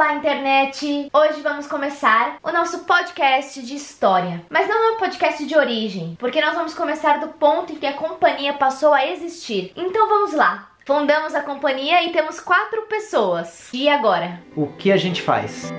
Olá, internet! Hoje vamos começar o nosso podcast de história. Mas não é um podcast de origem, porque nós vamos começar do ponto em que a companhia passou a existir. Então vamos lá. Fundamos a companhia e temos quatro pessoas. E agora? O que a gente faz?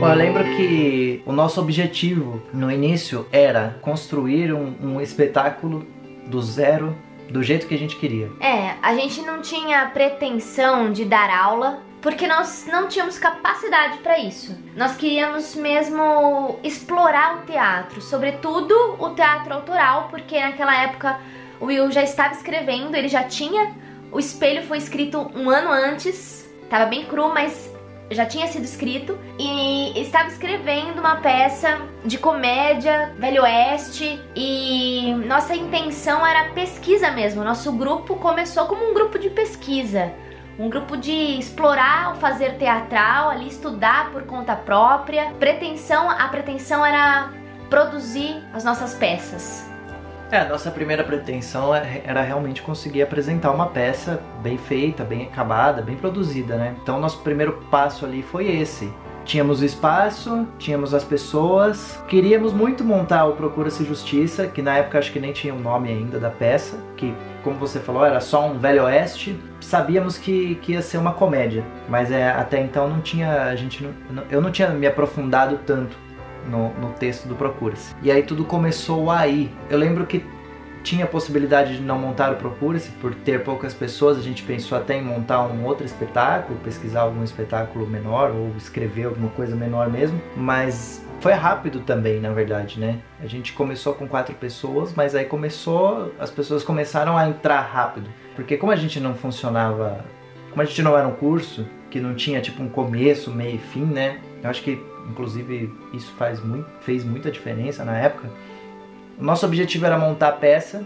Bom, eu lembro que o nosso objetivo no início era construir um, um espetáculo do zero do jeito que a gente queria. É, a gente não tinha pretensão de dar aula, porque nós não tínhamos capacidade para isso. Nós queríamos mesmo explorar o teatro, sobretudo o teatro autoral, porque naquela época o Will já estava escrevendo, ele já tinha. O espelho foi escrito um ano antes, estava bem cru, mas já tinha sido escrito e estava escrevendo uma peça de comédia, Velho Oeste, e nossa intenção era pesquisa mesmo. Nosso grupo começou como um grupo de pesquisa, um grupo de explorar o fazer teatral, ali estudar por conta própria. Pretensão, a pretensão era produzir as nossas peças. É, nossa primeira pretensão é, era realmente conseguir apresentar uma peça bem feita, bem acabada, bem produzida, né? Então, nosso primeiro passo ali foi esse. Tínhamos o espaço, tínhamos as pessoas, queríamos muito montar o Procura-se Justiça, que na época acho que nem tinha o um nome ainda da peça, que, como você falou, era só um Velho Oeste. Sabíamos que, que ia ser uma comédia, mas é, até então não tinha, a gente não, eu não tinha me aprofundado tanto no, no texto do Procura-se. E aí tudo começou aí. Eu lembro que tinha a possibilidade de não montar o Procura-se, por ter poucas pessoas, a gente pensou até em montar um outro espetáculo, pesquisar algum espetáculo menor ou escrever alguma coisa menor mesmo, mas foi rápido também, na verdade, né? A gente começou com quatro pessoas, mas aí começou, as pessoas começaram a entrar rápido, porque como a gente não funcionava, como a gente não era um curso que não tinha tipo um começo, meio e fim, né? Eu acho que inclusive isso faz muito, fez muita diferença na época. O nosso objetivo era montar a peça,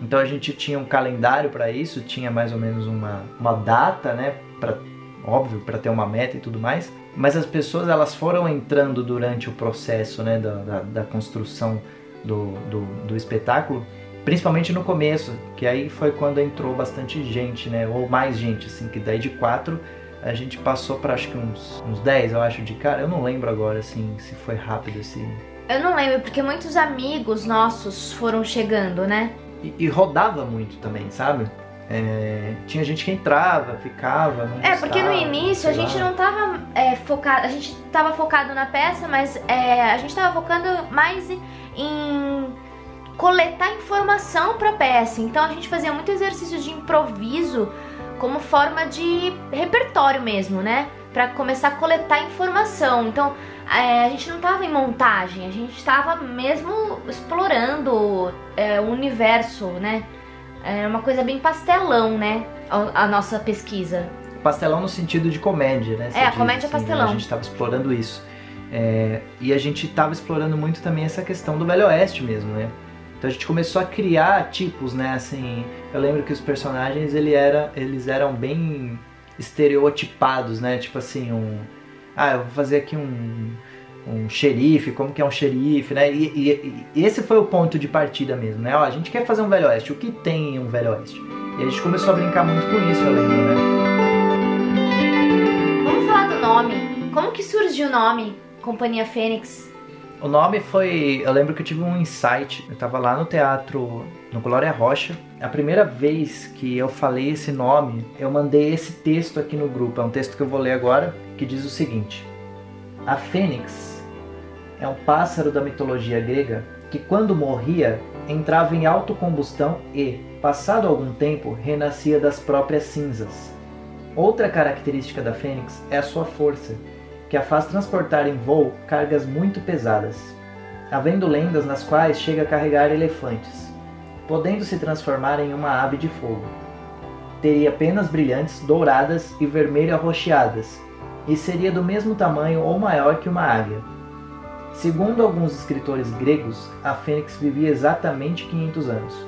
então a gente tinha um calendário para isso, tinha mais ou menos uma, uma data, né, pra, óbvio, para ter uma meta e tudo mais. Mas as pessoas elas foram entrando durante o processo né, da, da, da construção do, do, do espetáculo, principalmente no começo, que aí foi quando entrou bastante gente, né, ou mais gente, assim, que daí de quatro a gente passou para acho que uns, uns 10, eu acho, de cara. Eu não lembro agora, assim, se foi rápido esse. Eu não lembro, porque muitos amigos nossos foram chegando, né? E, e rodava muito também, sabe? É, tinha gente que entrava, ficava. é, porque no início a gente não tava é, focado. A gente tava focado na peça, mas é, a gente tava focando mais em coletar informação pra peça. Então a gente fazia muito exercício de improviso como forma de repertório mesmo, né? Para começar a coletar informação. Então, é, a gente não estava em montagem, a gente estava mesmo explorando é, o universo, né? É uma coisa bem pastelão, né? A, a nossa pesquisa. Pastelão no sentido de comédia, né? Você é, a comédia assim, pastelão. Né? A gente estava explorando isso. É, e a gente estava explorando muito também essa questão do Velho Oeste mesmo, né? Então a gente começou a criar tipos, né? Assim, eu lembro que os personagens ele era, eles eram bem estereotipados, né? Tipo assim, um. Ah, eu vou fazer aqui um, um xerife, como que é um xerife, né? E, e, e, esse foi o ponto de partida mesmo, né? Ó, a gente quer fazer um Velho Oeste, o que tem um Velho Oeste? E a gente começou a brincar muito com isso, eu lembro, né? Vamos falar do nome. Como que surgiu o nome Companhia Fênix? O nome foi. Eu lembro que eu tive um insight. Eu tava lá no teatro, no Glória Rocha. A primeira vez que eu falei esse nome, eu mandei esse texto aqui no grupo. É um texto que eu vou ler agora, que diz o seguinte: A fênix é um pássaro da mitologia grega que, quando morria, entrava em autocombustão e, passado algum tempo, renascia das próprias cinzas. Outra característica da fênix é a sua força que a faz transportar em voo cargas muito pesadas, havendo lendas nas quais chega a carregar elefantes, podendo se transformar em uma ave de fogo. Teria penas brilhantes, douradas e vermelho arroxeadas, e seria do mesmo tamanho ou maior que uma águia. Segundo alguns escritores gregos, a fênix vivia exatamente 500 anos.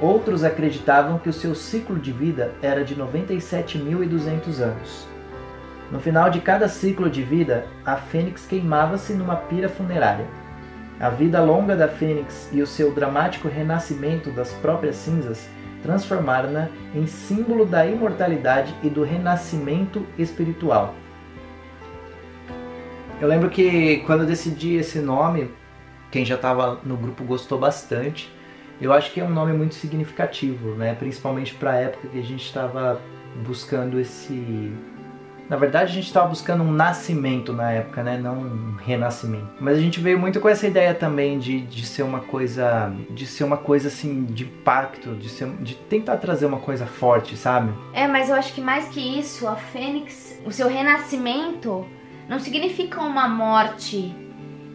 Outros acreditavam que o seu ciclo de vida era de 97.200 anos. No final de cada ciclo de vida, a fênix queimava-se numa pira funerária. A vida longa da fênix e o seu dramático renascimento das próprias cinzas transformar-na em símbolo da imortalidade e do renascimento espiritual. Eu lembro que quando eu decidi esse nome, quem já estava no grupo gostou bastante. Eu acho que é um nome muito significativo, né? Principalmente para a época que a gente estava buscando esse na verdade, a gente estava buscando um nascimento na época, né? Não um renascimento. Mas a gente veio muito com essa ideia também de, de ser uma coisa. De ser uma coisa assim, de impacto, de, ser, de tentar trazer uma coisa forte, sabe? É, mas eu acho que mais que isso, a Fênix, o seu renascimento não significa uma morte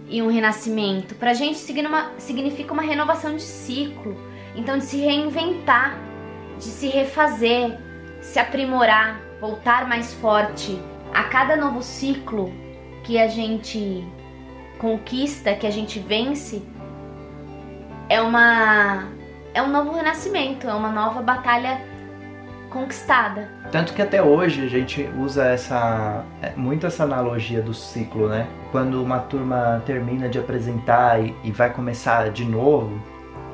e um renascimento. Pra gente significa uma renovação de ciclo. Então, de se reinventar, de se refazer, se aprimorar voltar mais forte a cada novo ciclo que a gente conquista, que a gente vence, é uma é um novo renascimento, é uma nova batalha conquistada. Tanto que até hoje a gente usa essa é, muito essa analogia do ciclo, né? Quando uma turma termina de apresentar e, e vai começar de novo,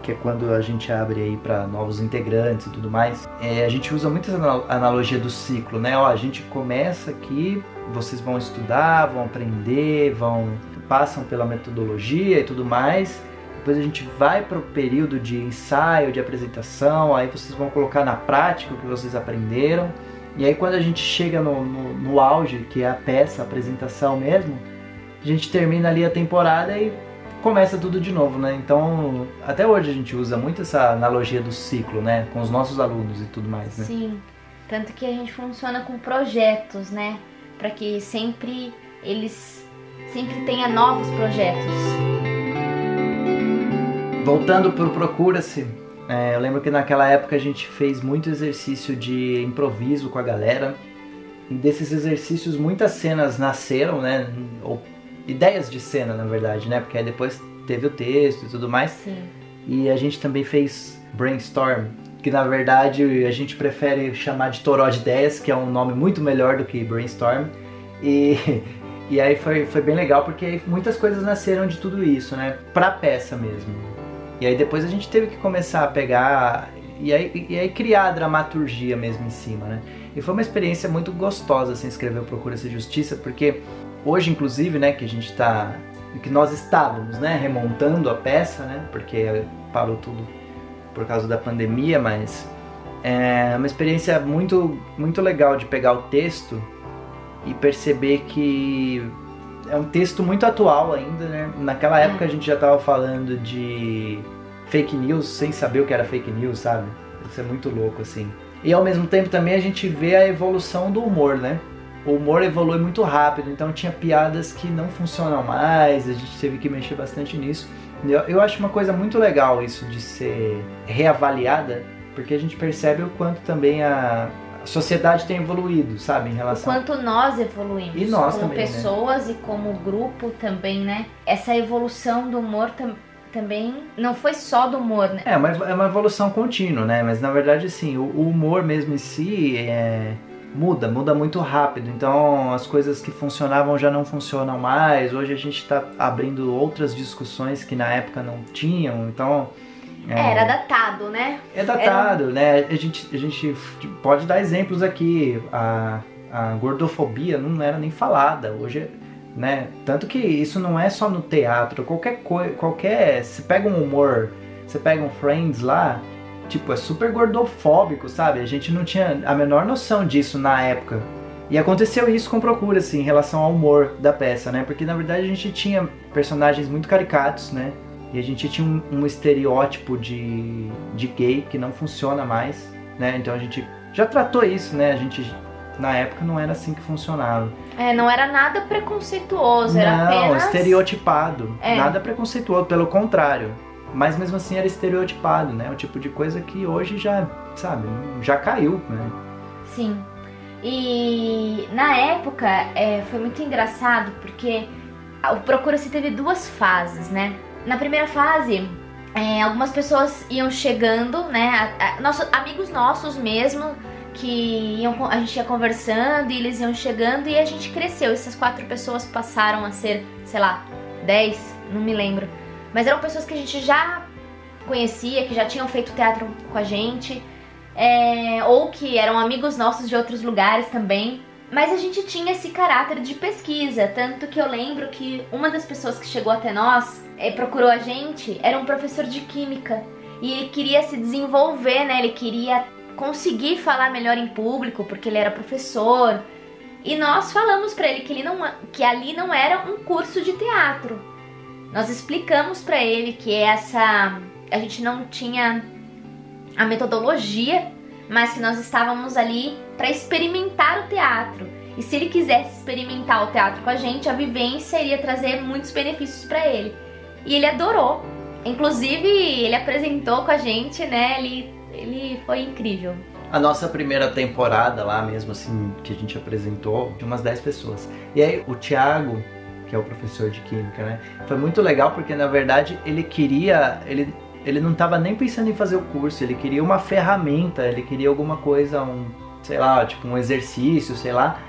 que é quando a gente abre aí para novos integrantes e tudo mais, é, a gente usa muito essa analogia do ciclo, né? Ó, a gente começa aqui, vocês vão estudar, vão aprender, vão passam pela metodologia e tudo mais. Depois a gente vai para o período de ensaio, de apresentação, aí vocês vão colocar na prática o que vocês aprenderam. E aí quando a gente chega no, no, no auge, que é a peça, a apresentação mesmo, a gente termina ali a temporada e começa tudo de novo, né? Então, até hoje a gente usa muito essa analogia do ciclo, né? Com os nossos alunos e tudo mais, né? Sim. Tanto que a gente funciona com projetos, né? Para que sempre eles sempre tenha novos projetos. Voltando pro Procura-se, é, eu lembro que naquela época a gente fez muito exercício de improviso com a galera. E desses exercícios muitas cenas nasceram, né? Ou ideias de cena, na verdade, né? Porque aí depois teve o texto e tudo mais. Sim. E a gente também fez brainstorm, que na verdade a gente prefere chamar de toró de ideias, que é um nome muito melhor do que brainstorm. E, e aí foi, foi bem legal porque muitas coisas nasceram de tudo isso, né? Pra peça mesmo. E aí depois a gente teve que começar a pegar e aí, e aí criar a dramaturgia mesmo em cima, né? E foi uma experiência muito gostosa assim, escrever o Procura-se Justiça, porque Hoje, inclusive, né, que a gente está, que nós estávamos, né, remontando a peça, né, porque parou tudo por causa da pandemia, mas é uma experiência muito, muito legal de pegar o texto e perceber que é um texto muito atual ainda, né? Naquela é. época a gente já estava falando de fake news sem saber o que era fake news, sabe? Isso é muito louco assim. E ao mesmo tempo também a gente vê a evolução do humor, né? O humor evolui muito rápido, então tinha piadas que não funcionam mais, a gente teve que mexer bastante nisso. Eu, eu acho uma coisa muito legal isso de ser reavaliada, porque a gente percebe o quanto também a, a sociedade tem evoluído, sabe, em relação... O quanto nós evoluímos. E nós como também, né? pessoas né? e como grupo também, né? Essa evolução do humor também também não foi só do humor, né? É, mas é uma evolução contínua, né? Mas na verdade, assim, o, o humor mesmo em si é, muda, muda muito rápido. Então as coisas que funcionavam já não funcionam mais. Hoje a gente está abrindo outras discussões que na época não tinham. Então é, era datado, né? É datado, era... né? A gente, a gente pode dar exemplos aqui. A, a gordofobia não era nem falada. Hoje né? Tanto que isso não é só no teatro, qualquer coisa, qualquer, se pega um humor, você pega um Friends lá, tipo, é super gordofóbico, sabe? A gente não tinha a menor noção disso na época. E aconteceu isso com Procura, assim, em relação ao humor da peça, né? Porque na verdade a gente tinha personagens muito caricatos, né? E a gente tinha um, um estereótipo de, de gay que não funciona mais, né? Então a gente já tratou isso, né? A gente na época não era assim que funcionava. É, não era nada preconceituoso, não, era apenas... Não, estereotipado. É. Nada preconceituoso, pelo contrário. Mas mesmo assim era estereotipado, né? O tipo de coisa que hoje já, sabe, já caiu, né? Sim. E na época é, foi muito engraçado porque o Procura-se teve duas fases, né? Na primeira fase, é, algumas pessoas iam chegando, né? A, a, nossos, amigos nossos mesmo, que iam, a gente ia conversando e eles iam chegando e a gente cresceu. Essas quatro pessoas passaram a ser, sei lá, dez, não me lembro. Mas eram pessoas que a gente já conhecia, que já tinham feito teatro com a gente. é, ou que eram amigos nossos de outros lugares também. Mas a gente tinha esse caráter de pesquisa, tanto que eu lembro que uma das pessoas que chegou até nós é, procurou a gente era um professor de química e ele queria se desenvolver, né? Ele queria conseguir falar melhor em público porque ele era professor. E nós falamos para ele que, ele não, que ali não era um curso de teatro. Nós explicamos para ele que essa a gente não tinha a metodologia, mas que nós estávamos ali para experimentar o teatro. E se ele quisesse experimentar o teatro com a gente, a vivência iria trazer muitos benefícios para ele. E ele adorou. Inclusive, ele apresentou com a gente, né? Ele, ele foi incrível. A nossa primeira temporada lá mesmo, assim, que a gente apresentou, de umas 10 pessoas. E aí, o Thiago, que é o professor de química, né? Foi muito legal porque, na verdade, ele queria. Ele, ele não estava nem pensando em fazer o curso, ele queria uma ferramenta, ele queria alguma coisa, um, sei lá, tipo um exercício, sei lá,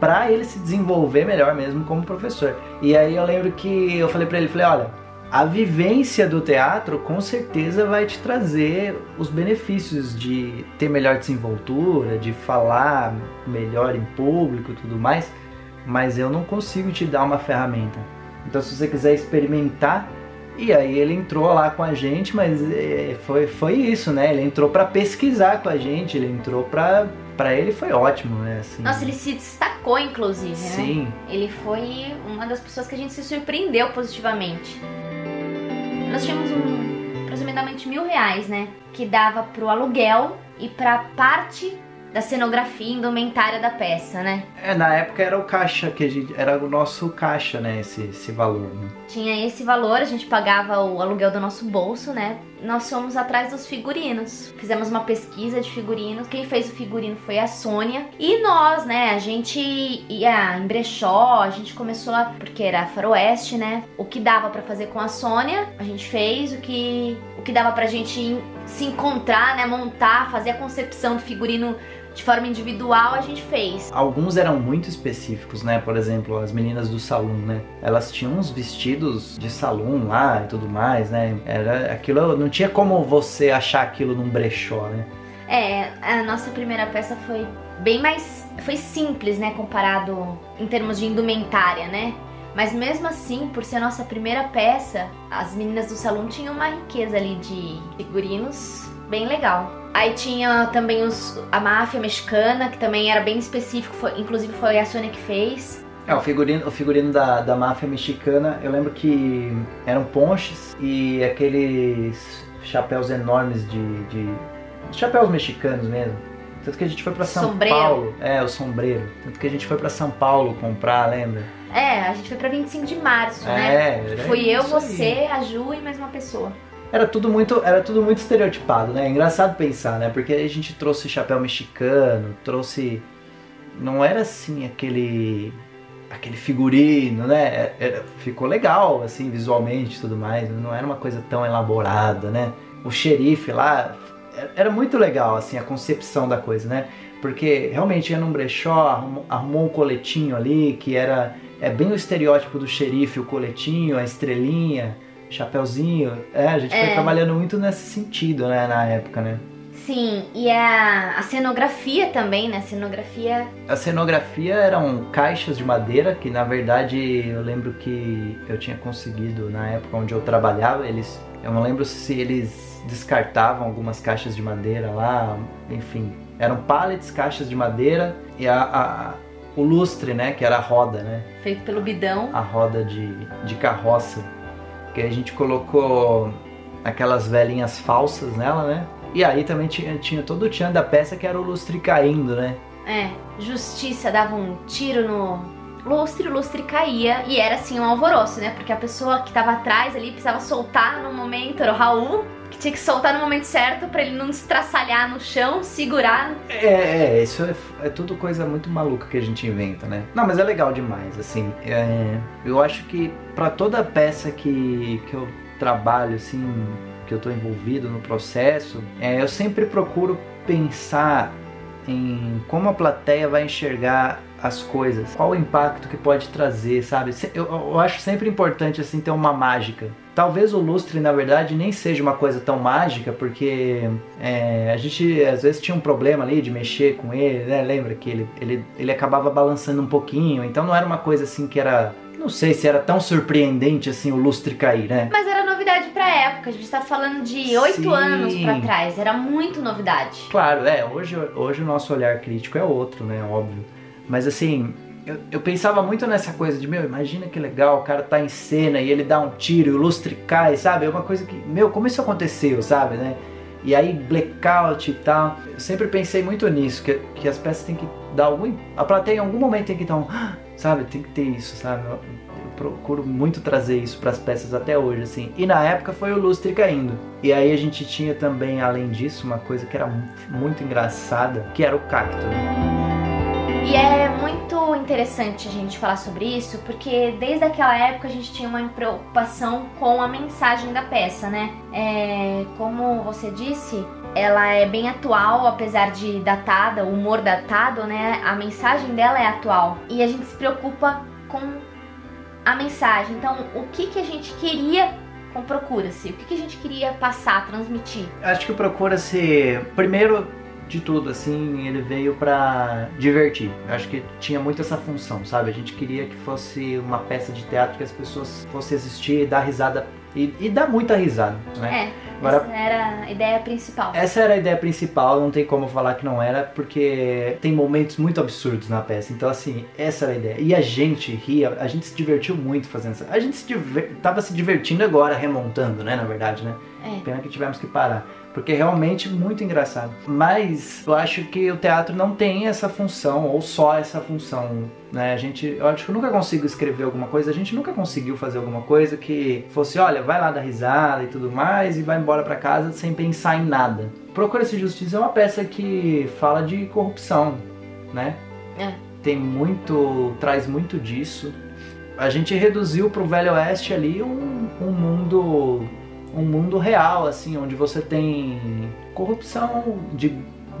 para ele se desenvolver melhor mesmo como professor. E aí eu lembro que eu falei para ele, falei, olha, a vivência do teatro com certeza vai te trazer os benefícios de ter melhor desenvoltura, de falar melhor em público e tudo mais, mas eu não consigo te dar uma ferramenta. Então, se você quiser experimentar, e aí ele entrou lá com a gente, mas é, foi, foi isso, né? Ele entrou para pesquisar com a gente, ele entrou para para ele foi ótimo, né? Assim, Nossa, ele se destacou, inclusive, né? Sim. Ele foi uma das pessoas que a gente se surpreendeu positivamente. Nós tínhamos um, aproximadamente mil reais, né? Que dava pro aluguel e pra parte da cenografia indumentária da peça, né? É, na época era o caixa, que a gente, era o nosso caixa, né? Esse, esse valor, né? Tinha esse valor, a gente pagava o aluguel do nosso bolso, né? Nós fomos atrás dos figurinos. Fizemos uma pesquisa de figurinos. Quem fez o figurino foi a Sônia. E nós, né? A gente ia em brechó, a gente começou lá, porque era faroeste, né? O que dava para fazer com a Sônia, a gente fez. O que, o que dava pra gente se encontrar, né? Montar, fazer a concepção do figurino de forma individual a gente fez. Alguns eram muito específicos, né? Por exemplo, as meninas do salão, né? Elas tinham uns vestidos de salão lá e tudo mais, né? Era aquilo, não tinha como você achar aquilo num brechó, né? É, a nossa primeira peça foi bem mais foi simples, né, comparado em termos de indumentária, né? Mas mesmo assim, por ser a nossa primeira peça, as meninas do salão tinham uma riqueza ali de figurinos bem legal. Aí tinha também os, a máfia mexicana, que também era bem específico, foi, inclusive foi a Sônia que fez. É, o figurino, o figurino da, da máfia mexicana, eu lembro que eram ponches e aqueles chapéus enormes de, de chapéus mexicanos mesmo. Tanto que a gente foi para São Sombreiro. Paulo. É, o sombreiro. Tanto que a gente foi para São Paulo comprar, lembra? É, a gente foi pra 25 de março, É, né? Fui eu, isso aí. você, a Ju e mais uma pessoa. Era tudo muito, era tudo muito estereotipado, né? É engraçado pensar, né? Porque a gente trouxe chapéu mexicano, trouxe não era assim aquele aquele figurino, né? Era- ficou legal assim visualmente e tudo mais, não era uma coisa tão elaborada, né? O xerife lá era- era muito legal assim a concepção da coisa, né? Porque realmente ia num brechó, arrumou, arrumou um coletinho ali que era é bem o estereótipo do xerife, o coletinho, a estrelinha, chapeuzinho. É, a gente foi É. trabalhando muito nesse sentido, né, na época, né? Sim, e a, a cenografia também, né? A cenografia A cenografia eram caixas de madeira que na verdade eu lembro que eu tinha conseguido na época onde eu trabalhava, eles eu não lembro se eles descartavam algumas caixas de madeira lá, enfim, eram pallets, caixas de madeira e a, a- o lustre, né, que era a roda, né? feita pelo bidão. a roda de, de carroça. Que a gente colocou aquelas velhinhas falsas nela, né? E aí também tinha, tinha todo o tchan da peça que era o lustre caindo, né? É, justiça dava um tiro no lustre, o lustre caía e era assim um alvoroço, né? Porque a pessoa que tava atrás ali precisava soltar no momento, era o Raul, que tinha que soltar no momento certo pra ele não estraçalhar no chão, segurar. É, é, isso é, é tudo coisa muito maluca que a gente inventa, né? Não, mas é legal demais, assim. é, eu acho que pra toda peça que, que eu trabalho, assim, que eu tô envolvido no processo, é, eu sempre procuro pensar em como a plateia vai enxergar as coisas, qual o impacto que pode trazer, sabe? Eu, eu acho sempre importante, assim, ter uma mágica. Talvez o lustre, na verdade, nem seja uma coisa tão mágica, porque é, a gente às vezes tinha um problema ali de mexer com ele, né? Lembra que ele, ele, ele acabava balançando um pouquinho, então não era uma coisa assim que era. Não sei se era tão surpreendente assim o lustre cair, né? Mas era novidade pra época, a gente tá falando de oito anos pra trás, era muito novidade. Claro, é, hoje, hoje o nosso olhar crítico é outro, né? Óbvio. Mas assim, eu, eu, pensava muito nessa coisa de, meu, imagina que legal, o cara tá em cena e ele dá um tiro e o lustre cai, sabe? É uma coisa que, meu, como isso aconteceu, sabe, né? E aí blackout e tal. Eu sempre pensei muito nisso, que, que as peças têm que dar algum. A plateia em algum momento tem que dar um. Sabe? Tem que ter isso, sabe? Eu, eu procuro muito trazer isso para as peças até hoje, assim. E na época foi o lustre caindo. E aí a gente tinha também, além disso, uma coisa que era muito engraçada, que era o cacto. Né? E é muito interessante a gente falar sobre isso, porque desde aquela época a gente tinha uma preocupação com a mensagem da peça, né? É, como você disse, ela é bem atual, apesar de datada, o humor datado, né? A mensagem dela é atual. E a gente se preocupa com a mensagem. Então, o que, que a gente queria com Procura-se? O que, que a gente queria passar, transmitir? Acho que Procura-se, primeiro, de tudo, assim, ele veio para divertir. Eu acho que tinha muito essa função, sabe? A gente queria que fosse uma peça de teatro que as pessoas fossem assistir, dar risada e, e dar muita risada, né? É. Agora, essa era a ideia principal. Essa era a ideia principal, não tem como falar que não era, porque tem momentos muito absurdos na peça. Então, assim, essa era a ideia. E a gente ria, a gente se divertiu muito fazendo isso. A gente se diver, tava se divertindo agora, remontando, né, na verdade, né? É. Pena que tivemos que parar porque é realmente muito engraçado. Mas eu acho que o teatro não tem essa função, ou só essa função. Né? A gente, eu acho que eu nunca consigo escrever alguma coisa, a gente nunca conseguiu fazer alguma coisa que fosse, olha, vai lá dar risada e tudo mais e vai embora para casa sem pensar em nada. Procura-se Justiça é uma peça que fala de corrupção, né? É. Tem muito, traz muito disso. A gente reduziu para o Velho Oeste ali um, um mundo um mundo real, assim, onde você tem corrupção de,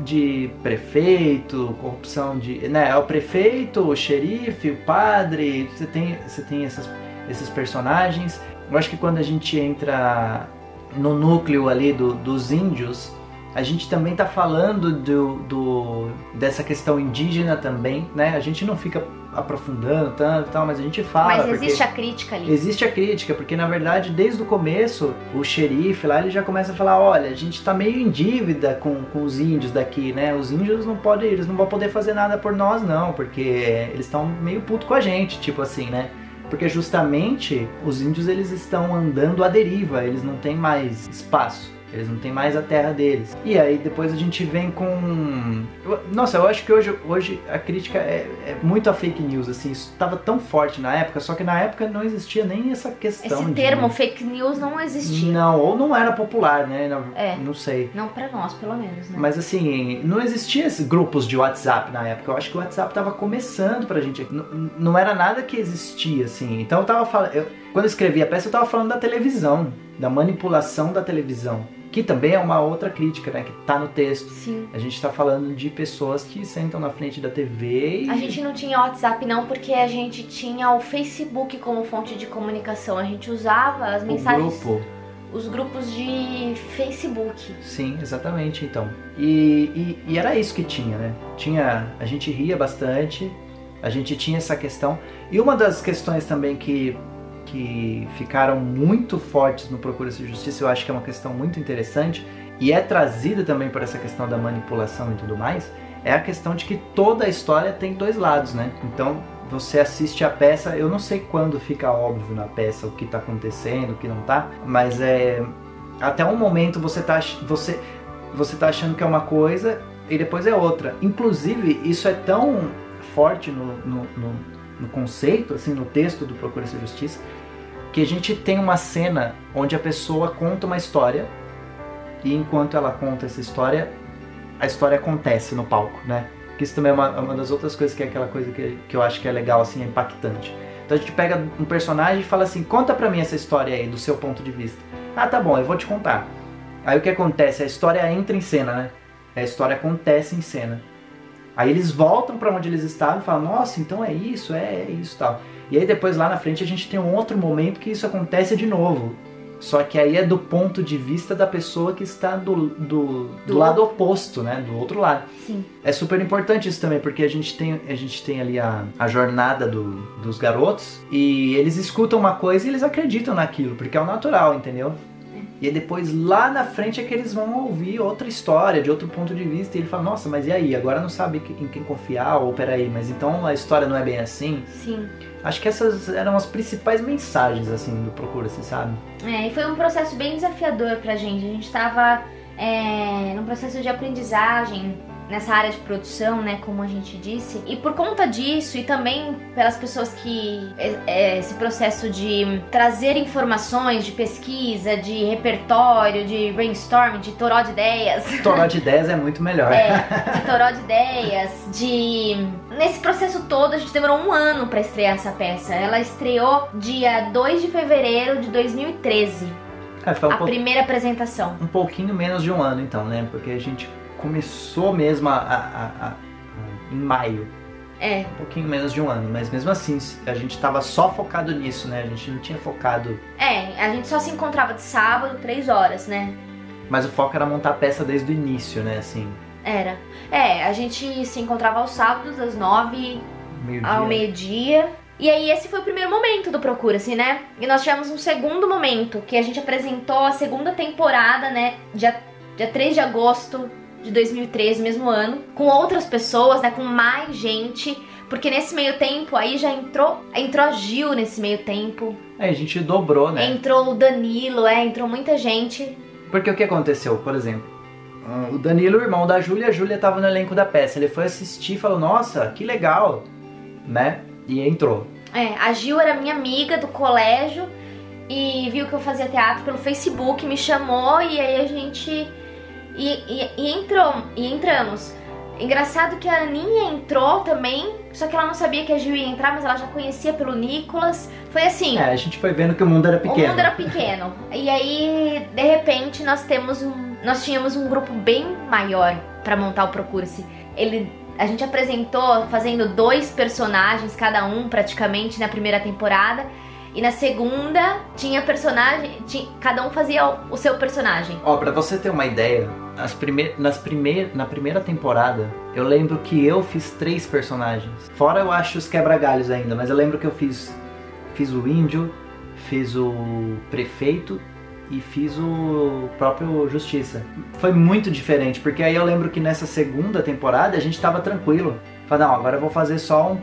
de prefeito, corrupção de. Né, é o prefeito, o xerife, o padre, você tem, você tem essas, esses personagens. Eu acho que quando a gente entra no núcleo ali do, dos índios, a gente também está falando do, do, dessa questão indígena também, né? A gente não fica aprofundando tanto tal, mas a gente fala. Mas existe a crítica ali. Existe a crítica, porque na verdade, desde o começo, o xerife lá ele já começa a falar: olha, a gente tá meio em dívida com, com os índios daqui, né? Os índios não podem, eles não vão poder fazer nada por nós, não, porque eles estão meio puto com a gente, tipo assim, né? Porque justamente os índios eles estão andando à deriva, eles não têm mais espaço. Eles não têm mais a terra deles. E aí depois a gente vem com. Nossa, eu acho que hoje, hoje a crítica é, é muito a fake news, assim. Isso estava tão forte na época, só que na época não existia nem essa questão. Esse termo fake news não existia. Não, ou não era popular, né? Não, é. não sei. Não para nós, pelo menos, né? Mas assim, não existia esses grupos de WhatsApp na época. Eu acho que o WhatsApp tava começando pra gente. Não, não era nada que existia, assim. Então eu tava falando. Eu, quando eu escrevi a peça, eu tava falando da televisão, da manipulação da televisão que também é uma outra crítica, né? Que tá no texto. Sim. A gente tá falando de pessoas que sentam na frente da TV e... A gente não tinha WhatsApp não, porque a gente tinha o Facebook como fonte de comunicação. A gente usava as mensagens... O grupo. Os grupos de Facebook. Sim, exatamente, então. E, e, e era isso que tinha, né? Tinha... A gente ria bastante, a gente tinha essa questão. E uma das questões também que que ficaram muito fortes no Procura-se Justiça, eu acho que é uma questão muito interessante e é trazida também por essa questão da manipulação e tudo mais, é a questão de que toda a história tem dois lados, né? Então você assiste a peça, eu não sei quando fica óbvio na peça o que está acontecendo, o que não está, mas é até um momento você tá você você tá achando que é uma coisa e depois é outra. Inclusive isso é tão forte no, no, no, no conceito, assim, no texto do Procura-se Justiça, que a gente tem uma cena onde a pessoa conta uma história e enquanto ela conta essa história, a história acontece no palco, né? Que isso também é uma, uma das outras coisas que é aquela coisa que, que eu acho que é legal, assim, é impactante. Então a gente pega um personagem e fala assim, conta pra mim essa história aí, do seu ponto de vista. Ah, tá bom, eu vou te contar. Aí o que acontece? A história entra em cena, né? A história acontece em cena. Aí eles voltam para onde eles estavam e falam, nossa, então é isso, é, é isso tal. E aí depois lá na frente a gente tem um outro momento que isso acontece de novo. Só que aí é do ponto de vista da pessoa que está do, do, do, Do lado oposto, né? Do outro lado. Sim. É super importante isso também, porque a gente tem, a gente tem ali a, a jornada do- dos garotos e eles escutam uma coisa e eles acreditam naquilo, porque é o natural, entendeu? E aí depois lá na frente é que eles vão ouvir outra história, de outro ponto de vista, e ele fala, nossa, mas e aí? Agora não sabe em quem confiar, ou peraí, mas então a história não é bem assim? Sim. Acho que essas eram as principais mensagens, assim, do Procura-se, sabe? É, e foi um processo bem desafiador pra gente. A gente tava é, num processo de aprendizagem nessa área de produção, né, como a gente disse. E por conta disso, e também pelas pessoas que é, é, esse processo de trazer informações, de pesquisa, de repertório, de brainstorm, de toró de ideias, Toró de 10 é muito melhor. é, de toró de ideias, de. Nesse processo todo, a gente demorou um ano pra estrear essa peça. Ela estreou dia 2 de fevereiro de 2013, É, foi um, a primeira apresentação. um pouquinho menos de um ano, então, né? Porque a gente começou mesmo a, a- a- em maio. É, Um pouquinho menos de um ano, mas mesmo assim, a gente tava só focado nisso, né? A gente não tinha focado. é, a gente só se encontrava de sábado, três horas, né? Mas o foco era montar a peça desde o início, né? Assim, Era. É, a gente se encontrava aos sábados, das nove meio-dia. ao meio-dia. E aí esse foi o primeiro momento do Procura-se, né? E nós tivemos um segundo momento, que a gente apresentou a segunda temporada, né? Dia, dia 3 de agosto de 2013, mesmo ano, com outras pessoas, né? Com mais gente. Porque nesse meio tempo aí já entrou. Entrou a Gil nesse meio tempo. Aí a gente dobrou, né? Entrou o Danilo, é, entrou muita gente. Porque o que aconteceu, por exemplo? ah, O Danilo, irmão da Júlia, a Júlia tava no elenco da peça. Ele foi assistir e falou, nossa, que legal, né? E entrou. É, a Gil era minha amiga do colégio e viu que eu fazia teatro pelo Facebook, me chamou e aí a gente. E, e- e entrou, e entramos. Engraçado que a Aninha entrou também, só que ela não sabia que a Gil ia entrar, mas ela já conhecia pelo Nicolas. Foi assim. É, a gente foi vendo que o mundo era pequeno. O mundo era pequeno. E aí, de repente, nós temos um, nós tínhamos um grupo bem maior pra montar o Procura-se. Ele a gente apresentou fazendo dois personagens cada um praticamente na primeira temporada. E na segunda tinha personagem, tinha- cada um fazia o, o seu personagem. Ó, pra você ter uma ideia, as prime nas primeir na primeira temporada, eu lembro que eu fiz três personagens. Fora eu acho os quebra-galhos ainda, mas eu lembro que eu fiz fiz o índio, fiz o prefeito e fiz o próprio Justiça. Foi muito diferente, porque aí eu lembro que nessa segunda temporada a gente tava tranquilo. Falei, não, agora eu vou fazer só um,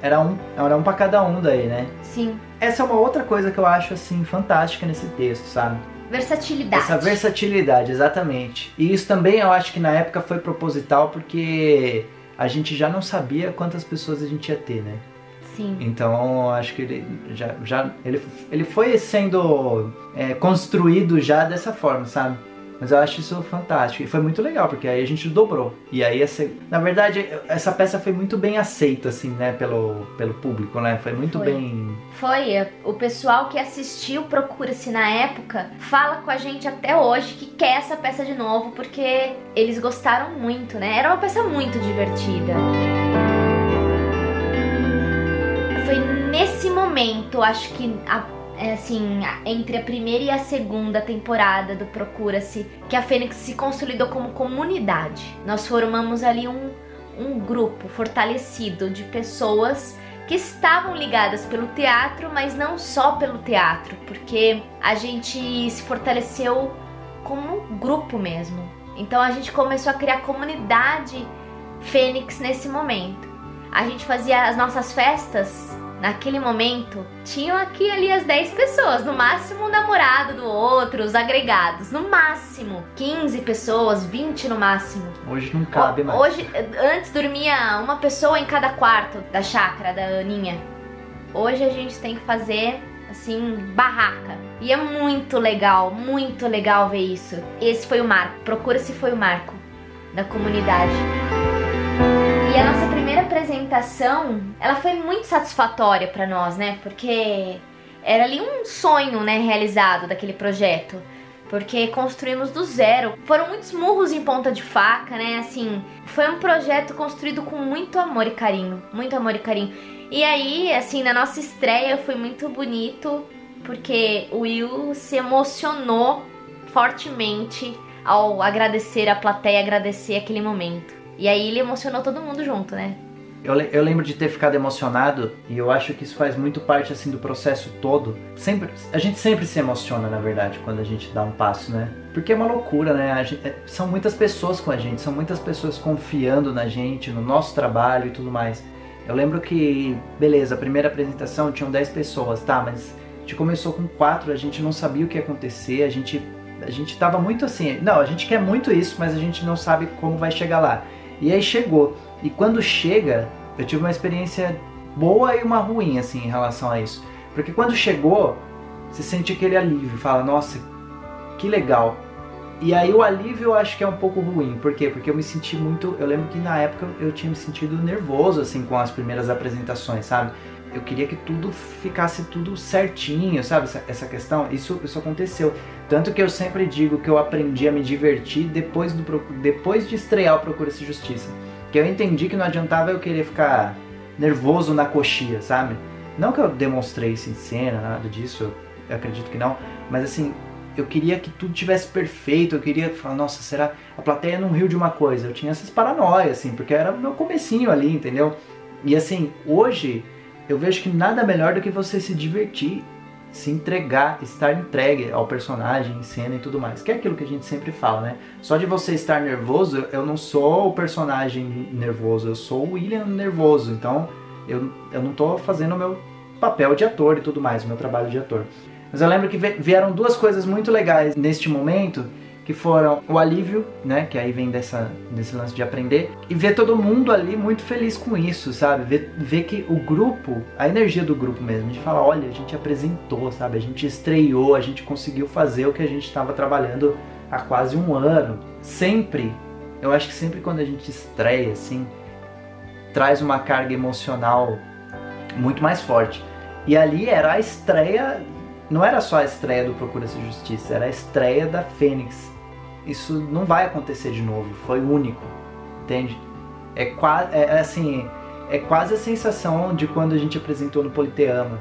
era um, era um para cada um daí, né? Sim. Essa é uma outra coisa que eu acho assim fantástica nesse texto, sabe? Versatilidade. Essa versatilidade, exatamente. E isso também eu acho que na época foi proposital porque a gente já não sabia quantas pessoas a gente ia ter, né? Sim. Então eu acho que ele já, já ele, ele foi sendo é, construído já dessa forma, sabe? Mas eu acho isso fantástico. E foi muito legal, porque aí a gente dobrou. E aí, essa, na verdade, essa peça foi muito bem aceita, assim, né, pelo, pelo público, né? Foi muito Foi. bem. Foi, o pessoal que assistiu Procura-se na época fala com a gente até hoje que quer essa peça de novo porque eles gostaram muito, né? Era uma peça muito divertida. Foi nesse momento, acho que a- é assim, entre a primeira e a segunda temporada do Procura-se, que a Fênix se consolidou como comunidade. Nós formamos ali um, um grupo fortalecido de pessoas que estavam ligadas pelo teatro, mas não só pelo teatro, porque a gente se fortaleceu como um grupo mesmo. Então a gente começou a criar comunidade Fênix nesse momento. A gente fazia as nossas festas naquele momento. Tinham aqui ali as 10 pessoas, no máximo um namorado do outro, os agregados, no máximo 15 pessoas, 20 no máximo. Hoje não cabe mais. Hoje, antes dormia uma pessoa em cada quarto da chácara da Aninha. Hoje a gente tem que fazer assim barraca. E é muito legal, muito legal ver isso. Esse foi o marco. Procura se foi o marco da comunidade. E a nossa apresentação, ela foi muito satisfatória pra nós, né? Porque era ali um sonho, né, realizado daquele projeto. Porque construímos do zero. Foram muitos murros em ponta de faca, né? Assim, foi um projeto construído com muito amor e carinho. Muito amor e carinho. E aí, assim, na nossa estreia foi muito bonito. porque o Will se emocionou fortemente ao agradecer a plateia, agradecer aquele momento. E aí ele emocionou todo mundo junto, né? Eu, eu lembro de ter ficado emocionado e eu acho que isso faz muito parte assim do processo todo. Sempre, a gente sempre se emociona, na verdade, quando a gente dá um passo, né? Porque é uma loucura, né? Gente, é, são muitas pessoas com a gente, são muitas pessoas confiando na gente, no nosso trabalho e tudo mais. Eu lembro que, beleza, a primeira apresentação tinham 10 pessoas, tá, mas a gente começou com quatro, a gente não sabia o que ia acontecer, a gente a gente tava muito assim, não, a gente quer muito isso, mas a gente não sabe como vai chegar lá. E aí chegou. E quando chega, eu tive uma experiência boa e uma ruim, assim, em relação a isso. Porque quando chegou, você sente aquele alívio, fala, nossa, que legal. E aí o alívio eu acho que é um pouco ruim. Por quê? Porque eu me senti muito. Eu lembro que na época eu tinha me sentido nervoso, assim, com as primeiras apresentações, sabe? Eu queria que tudo ficasse tudo certinho, sabe? Essa, questão. Isso, isso aconteceu. Tanto que eu sempre digo que eu aprendi a me divertir depois, do, depois de estrear o Procura-se Justiça. Que eu entendi que não adiantava eu querer ficar nervoso na coxia, sabe? Não que eu demonstrei isso em cena, nada disso, eu, acredito que não. Mas assim, eu queria que tudo tivesse perfeito, eu queria falar, nossa, será a plateia não riu de uma coisa? Eu tinha essas paranoias, assim, porque era meu comecinho ali, entendeu? E assim, hoje eu vejo que nada melhor do que você se divertir se entregar, estar entregue ao personagem, em cena e tudo mais. Que é aquilo que a gente sempre fala, né? Só de você estar nervoso, eu não sou o personagem nervoso, eu sou o William nervoso. Então, eu, eu não estou fazendo o meu papel de ator e tudo mais, o meu trabalho de ator. Mas eu lembro que vieram duas coisas muito legais neste momento que foram o alívio, né, que aí vem dessa, desse lance de aprender, e ver todo mundo ali muito feliz com isso, sabe? Ver, ver que o grupo, a energia do grupo mesmo, de falar, olha, a gente apresentou, sabe? A gente estreou, a gente conseguiu fazer o que a gente estava trabalhando há quase um ano. Sempre, eu acho que sempre quando a gente estreia, assim, traz uma carga emocional muito mais forte. E ali era a estreia, não era só a estreia do Procura-se Justiça, era a estreia da Fênix isso não vai acontecer de novo. Foi único, entende? É quase, é, é, assim, é quase a sensação de quando a gente apresentou no Politeama,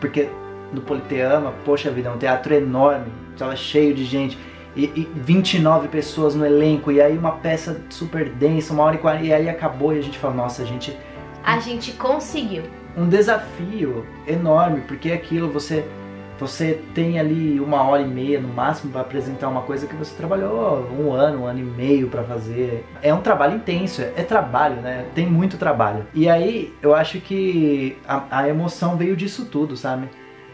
porque no Politeama, poxa vida, é um teatro enorme, estava cheio de gente. E, e 29 pessoas no elenco, e aí uma peça super densa, uma hora e quarenta, e aí acabou e a gente falou, nossa, a gente. A gente conseguiu. Um desafio enorme, porque é aquilo, você você tem ali uma hora e meia no máximo para apresentar uma coisa que você trabalhou um ano, um ano e meio para fazer. É um trabalho intenso, é, é, trabalho, né? Tem muito trabalho. E aí eu acho que a, a emoção veio disso tudo, sabe?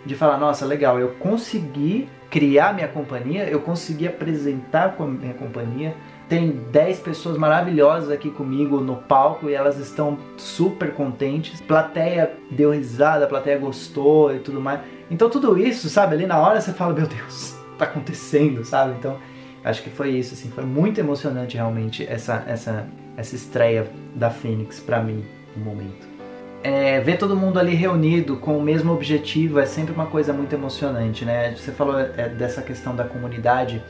De falar, nossa, legal, eu consegui criar minha companhia, eu consegui apresentar com a minha companhia. Tem 10 pessoas maravilhosas aqui comigo no palco e elas estão super contentes. Plateia deu risada, a plateia gostou e tudo mais. Então tudo isso, sabe, ali na hora você fala, meu Deus, tá acontecendo, sabe? Então acho que foi isso, assim, foi muito emocionante realmente essa, essa, essa estreia da Fênix para mim no momento. É, ver todo mundo ali reunido com o mesmo objetivo é sempre uma coisa muito emocionante, né? Você falou é, dessa questão da comunidade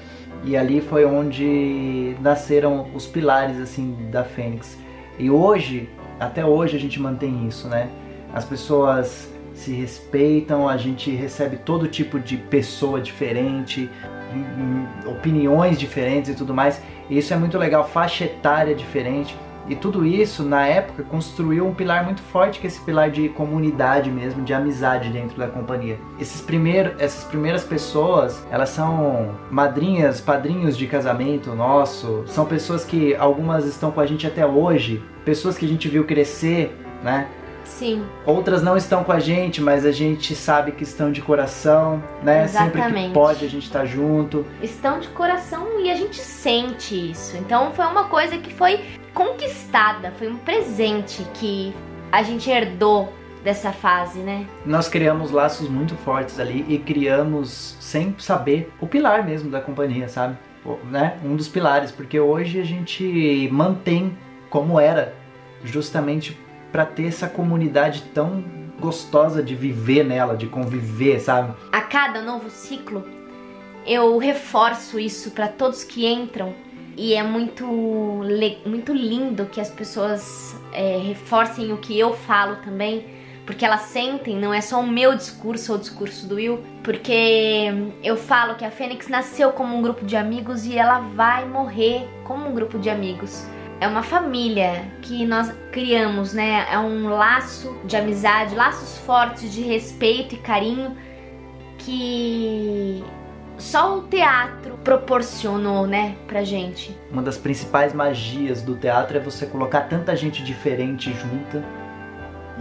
e ali foi onde nasceram os pilares assim da Fênix. E hoje, até hoje a gente mantém isso, né? As pessoas se respeitam, a gente recebe todo tipo de pessoa diferente, opiniões diferentes e tudo mais. E isso é muito legal, faixa etária diferente. E tudo isso, na época, construiu um pilar muito forte, que é esse pilar de comunidade mesmo, de amizade dentro da companhia. Esses primeiros, essas primeiras pessoas, elas são madrinhas, padrinhos de casamento nosso, são pessoas que algumas estão com a gente até hoje, pessoas que a gente viu crescer, né? Sim. Outras não estão com a gente, mas a gente sabe que estão de coração, né? Exatamente. Sempre que pode a gente está junto. Estão de coração e a gente sente isso. Então foi uma coisa que foi conquistada, foi um presente que a gente herdou dessa fase, né? Nós criamos laços muito fortes ali e criamos sem saber o pilar mesmo da companhia, sabe? Né? Um dos pilares, porque hoje a gente mantém como era, justamente para ter essa comunidade tão gostosa de viver nela, de conviver, sabe? A cada novo ciclo, eu reforço isso para todos que entram e é muito, muito lindo que as pessoas é, reforcem o que eu falo também, porque elas sentem, não é só o meu discurso ou o discurso do Will, porque eu falo que a Fênix nasceu como um grupo de amigos e ela vai morrer como um grupo de amigos. É uma família que nós criamos, né? É um laço de amizade, laços fortes de respeito e carinho que só o teatro proporcionou, né, pra gente. Uma das principais magias do teatro é você colocar tanta gente diferente junta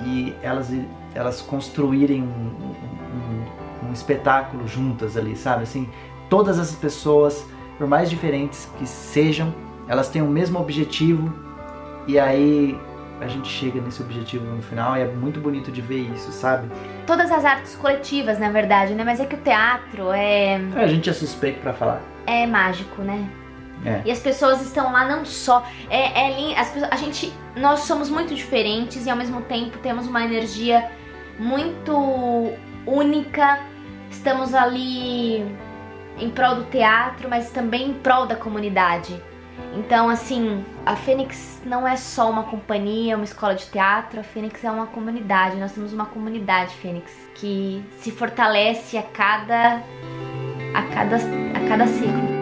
e elas, elas construírem um, um, um espetáculo juntas ali, sabe? Assim, todas essas pessoas, por mais diferentes que sejam, elas têm o mesmo objetivo e aí a gente chega nesse objetivo no final e é muito bonito de ver isso, sabe? Todas as artes coletivas, na verdade, né? Mas é que o teatro é. A gente é suspeito para falar. É mágico, né? É. E as pessoas estão lá não só. É, é as, a gente. Nós somos muito diferentes e ao mesmo tempo temos uma energia muito única. Estamos ali em prol do teatro, mas também em prol da comunidade. Então, assim, a Fênix não é só uma companhia, uma escola de teatro, a Fênix é uma comunidade. Nós temos uma comunidade Fênix que se fortalece a cada a cada a cada ciclo.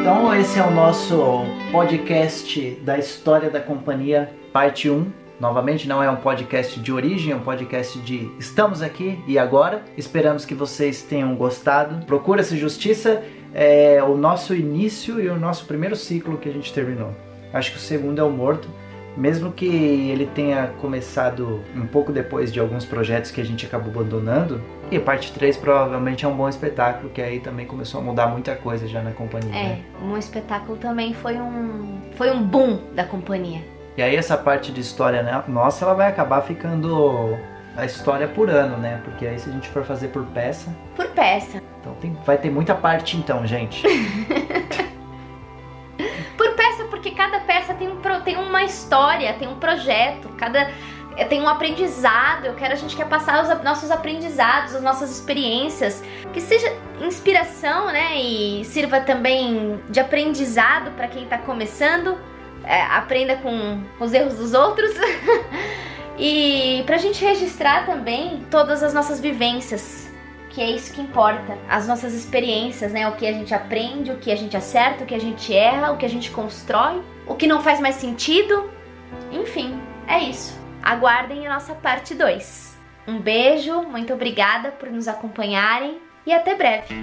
Então, esse é o nosso podcast da história da companhia, parte 1. Novamente, não é um podcast de origem, é um podcast de estamos aqui e agora. Esperamos que vocês tenham gostado. Procura-se Justiça é o nosso início e o nosso primeiro ciclo que a gente terminou. Acho que o segundo é o Morto. Mesmo que ele tenha começado um pouco depois de alguns projetos que a gente acabou abandonando, e a parte 3 provavelmente é um bom espetáculo, que aí também começou a mudar muita coisa já na companhia. É, né? um espetáculo também foi um foi um boom da companhia. E aí essa parte de história né, nossa, ela vai acabar ficando a história por ano, né? Porque aí se a gente for fazer por peça. Por peça. Então tem, vai ter muita parte então, gente. por peça, porque cada peça tem, um, tem uma história, tem um projeto, cada eh, tem um aprendizado. Eu quero a gente quer passar os nossos aprendizados, as nossas experiências, que seja inspiração, né? E sirva também de aprendizado para quem está começando é, aprenda com os erros dos outros. e pra gente registrar também todas as nossas vivências, que é isso que importa, as nossas experiências, né? O que a gente aprende, o que a gente acerta, o que a gente erra, o que a gente constrói, o que não faz mais sentido. Enfim, é isso. Aguardem a nossa parte 2. Um beijo, muito obrigada por nos acompanharem e até breve.